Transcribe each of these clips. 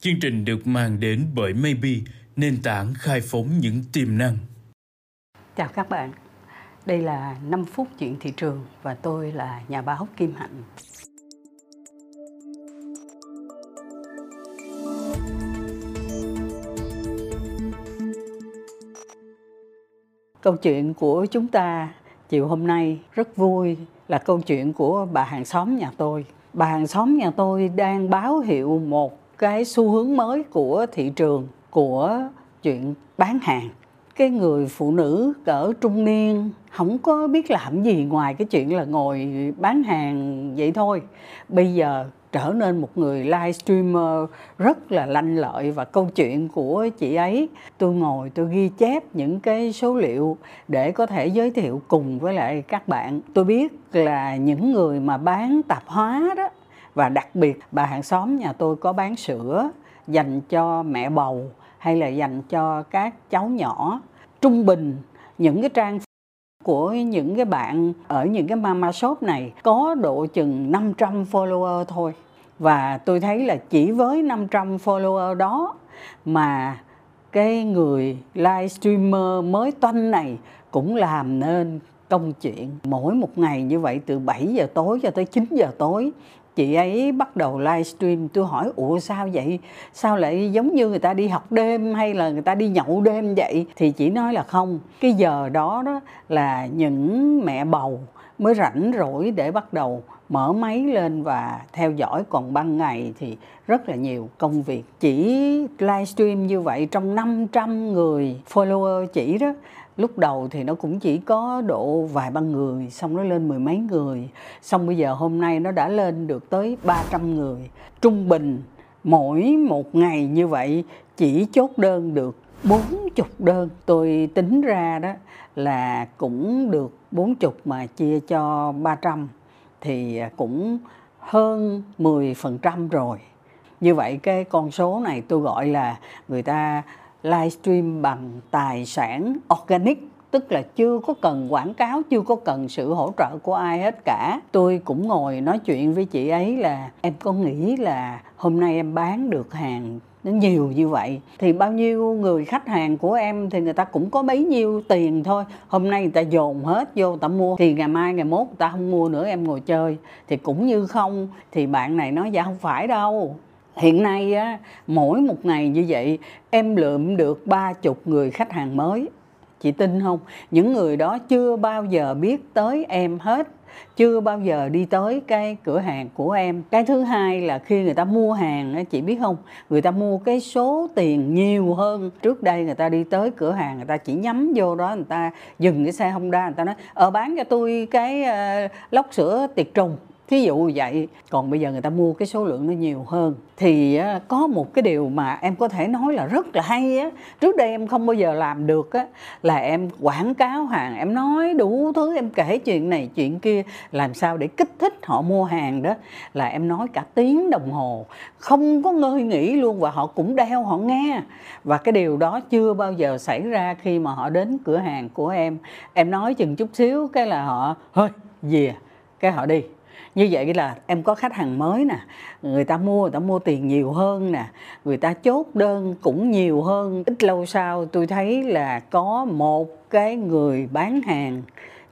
Chương trình được mang đến bởi Maybe, nền tảng khai phóng những tiềm năng. Chào các bạn, đây là 5 phút chuyện thị trường và tôi là nhà báo Kim Hạnh. Câu chuyện của chúng ta chiều hôm nay rất vui là câu chuyện của bà hàng xóm nhà tôi. Bà hàng xóm nhà tôi đang báo hiệu một cái xu hướng mới của thị trường, của chuyện bán hàng. Cái người phụ nữ cỡ trung niên không có biết làm gì ngoài cái chuyện là ngồi bán hàng vậy thôi. Bây giờ trở nên một người livestreamer rất là lanh lợi và câu chuyện của chị ấy. Tôi ngồi, tôi ghi chép những cái số liệu để có thể giới thiệu cùng với lại các bạn. Tôi biết là những người mà bán tạp hóa đó và đặc biệt, bà hàng xóm nhà tôi có bán sữa dành cho mẹ bầu hay là dành cho các cháu nhỏ. Trung bình, những cái trang của những cái bạn ở những cái mama shop này có độ chừng 500 follower thôi. Và tôi thấy là chỉ với 500 follower đó mà cái người livestreamer mới toanh này cũng làm nên công chuyện. Mỗi một ngày như vậy từ 7 giờ tối cho tới 9 giờ tối chị ấy bắt đầu livestream. Tôi hỏi, ủa, sao vậy? Sao lại giống như người ta đi học đêm hay là người ta đi nhậu đêm vậy? Thì chị nói là không. Cái giờ đó đó là những mẹ bầu mới rảnh rỗi để bắt đầu mở máy lên và theo dõi. Còn ban ngày thì rất là nhiều công việc. Chỉ livestream như vậy trong 500 người follower chỉ đó lúc đầu thì nó cũng chỉ có độ vài ba người, xong nó lên mười mấy người. Xong bây giờ hôm nay nó đã lên được tới 300 người. Trung bình mỗi một ngày như vậy chỉ chốt đơn được 40 đơn. Tôi tính ra đó là cũng được 40 mà chia cho 300 thì cũng hơn 10% rồi. Như vậy cái con số này tôi gọi là người ta livestream bằng tài sản organic, tức là chưa có cần quảng cáo, chưa có cần sự hỗ trợ của ai hết cả. Tôi cũng ngồi nói chuyện với chị ấy là, em có nghĩ là hôm nay em bán được hàng nó nhiều như vậy? Thì bao nhiêu người khách hàng của em thì người ta cũng có bấy nhiêu tiền thôi. Hôm nay người ta dồn hết vô, người ta mua. Thì ngày mai, ngày mốt người ta không mua nữa, em ngồi chơi. Thì cũng như không, thì bạn này nói dạ không phải đâu hiện nay á mỗi một ngày như vậy em lượm được ba chục người khách hàng mới. Chị tin không? Những người đó chưa bao giờ biết tới em hết. Chưa bao giờ đi tới cái cửa hàng của em. Cái thứ hai là khi người ta mua hàng chị biết không? Người ta mua cái số tiền nhiều hơn. Trước đây người ta đi tới cửa hàng người ta chỉ nhắm vô đó người ta dừng cái xe honda người ta nói ờ bán cho tôi cái uh, lốc sữa tiệt trùng thí dụ vậy, còn bây giờ người ta mua cái số lượng nó nhiều hơn, thì có một cái điều mà em có thể nói là rất là hay á. Trước đây em không bao giờ làm được á, là em quảng cáo hàng, em nói đủ thứ, em kể chuyện này chuyện kia, làm sao để kích thích họ mua hàng đó. Là em nói cả tiếng đồng hồ, không có ngơi nghỉ luôn và họ cũng đeo, họ nghe. Và cái điều đó chưa bao giờ xảy ra khi mà họ đến cửa hàng của em. Em nói chừng chút xíu, cái là họ hơi về cái họ đi như vậy là em có khách hàng mới nè, người ta mua, người ta mua tiền nhiều hơn nè, người ta chốt đơn cũng nhiều hơn. Ít lâu sau tôi thấy là có một cái người bán hàng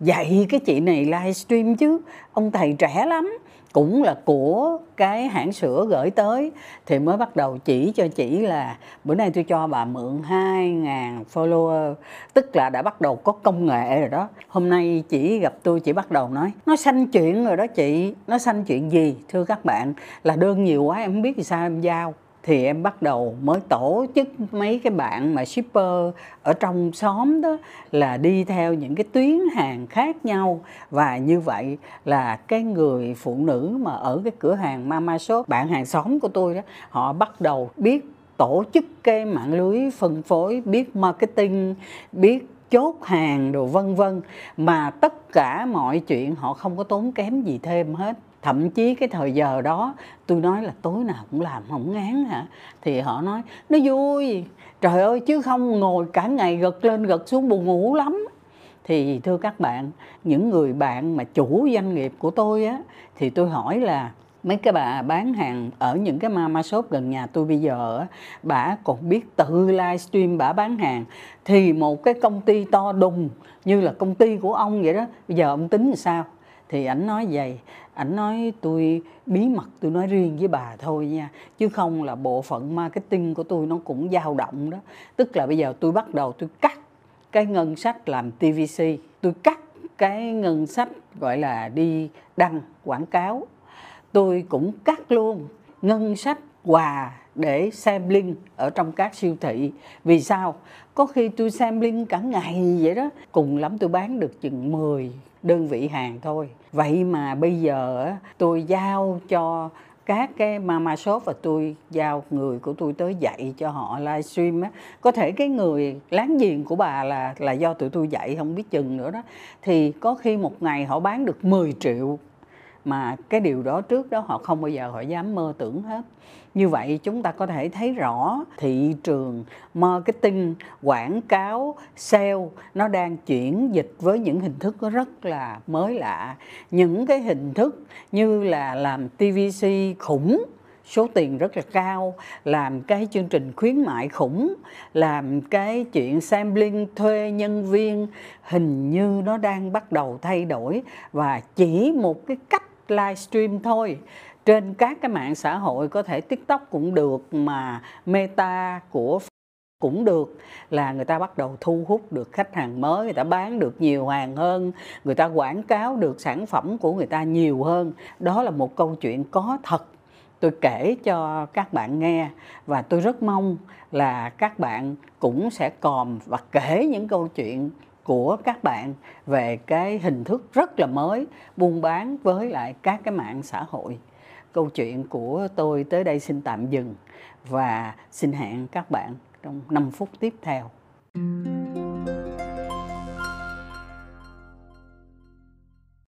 dạy cái chị này livestream chứ, ông thầy trẻ lắm cũng là của cái hãng sữa gửi tới, thì mới bắt đầu chỉ cho chị là bữa nay tôi cho bà mượn 2.000 follower, tức là đã bắt đầu có công nghệ rồi đó. Hôm nay chị gặp tôi chị bắt đầu nói, nó xanh chuyện rồi đó chị, nó xanh chuyện gì? Thưa các bạn, là đơn nhiều quá, em không biết thì sao em giao thì em bắt đầu mới tổ chức mấy cái bạn mà shipper ở trong xóm đó là đi theo những cái tuyến hàng khác nhau. Và như vậy là cái người phụ nữ mà ở cái cửa hàng mama shop, bạn hàng xóm của tôi đó, họ bắt đầu biết tổ chức cái mạng lưới phân phối, biết marketing, biết chốt hàng đồ vân vân. Mà tất cả mọi chuyện họ không có tốn kém gì thêm hết thậm chí cái thời giờ đó, tôi nói là tối nào cũng làm, không ngán hả? Thì họ nói, nó vui. Trời ơi, chứ không ngồi cả ngày gật lên gật xuống buồn ngủ lắm. Thì thưa các bạn, những người bạn mà chủ doanh nghiệp của tôi á, thì tôi hỏi là mấy cái bà bán hàng ở những cái mama shop gần nhà tôi bây giờ bà còn biết tự livestream bà bán hàng. Thì một cái công ty to đùng, như là công ty của ông vậy đó, bây giờ ông tính làm sao? Thì ảnh nói vậy, ảnh nói tôi bí mật, tôi nói riêng với bà thôi nha. Chứ không là bộ phận marketing của tôi nó cũng dao động đó. Tức là bây giờ tôi bắt đầu tôi cắt cái ngân sách làm tvc tôi cắt cái ngân sách gọi là đi đăng quảng cáo. Tôi cũng cắt luôn ngân sách quà để sampling ở trong các siêu thị. Vì sao? Có khi tôi sampling cả ngày vậy đó. Cùng lắm tôi bán được chừng 10 đơn vị hàng thôi. Vậy mà bây giờ tôi giao cho các cái mama shop và tôi giao người của tôi tới dạy cho họ livestream á. Có thể cái người láng giềng của bà là là do tụi tôi dạy, không biết chừng nữa đó. Thì có khi một ngày họ bán được 10 triệu mà cái điều đó trước đó họ không bao giờ họ dám mơ tưởng hết. Như vậy chúng ta có thể thấy rõ thị trường marketing, quảng cáo, sale nó đang chuyển dịch với những hình thức rất là mới lạ. Những cái hình thức như là làm tvc khủng, số tiền rất là cao, làm cái chương trình khuyến mại khủng, làm cái chuyện sampling thuê nhân viên, hình như nó đang bắt đầu thay đổi. Và chỉ một cái cách livestream thôi. Trên các cái mạng xã hội có thể tiktok cũng được, mà meta của cũng được. Là người ta bắt đầu thu hút được khách hàng mới, người ta bán được nhiều hàng hơn, người ta quảng cáo được sản phẩm của người ta nhiều hơn. Đó là một câu chuyện có thật. Tôi kể cho các bạn nghe và tôi rất mong là các bạn cũng sẽ còm và kể những câu chuyện của các bạn về cái hình thức rất là mới, buôn bán với lại các cái mạng xã hội câu chuyện của tôi tới đây xin tạm dừng và xin hẹn các bạn trong 5 phút tiếp theo.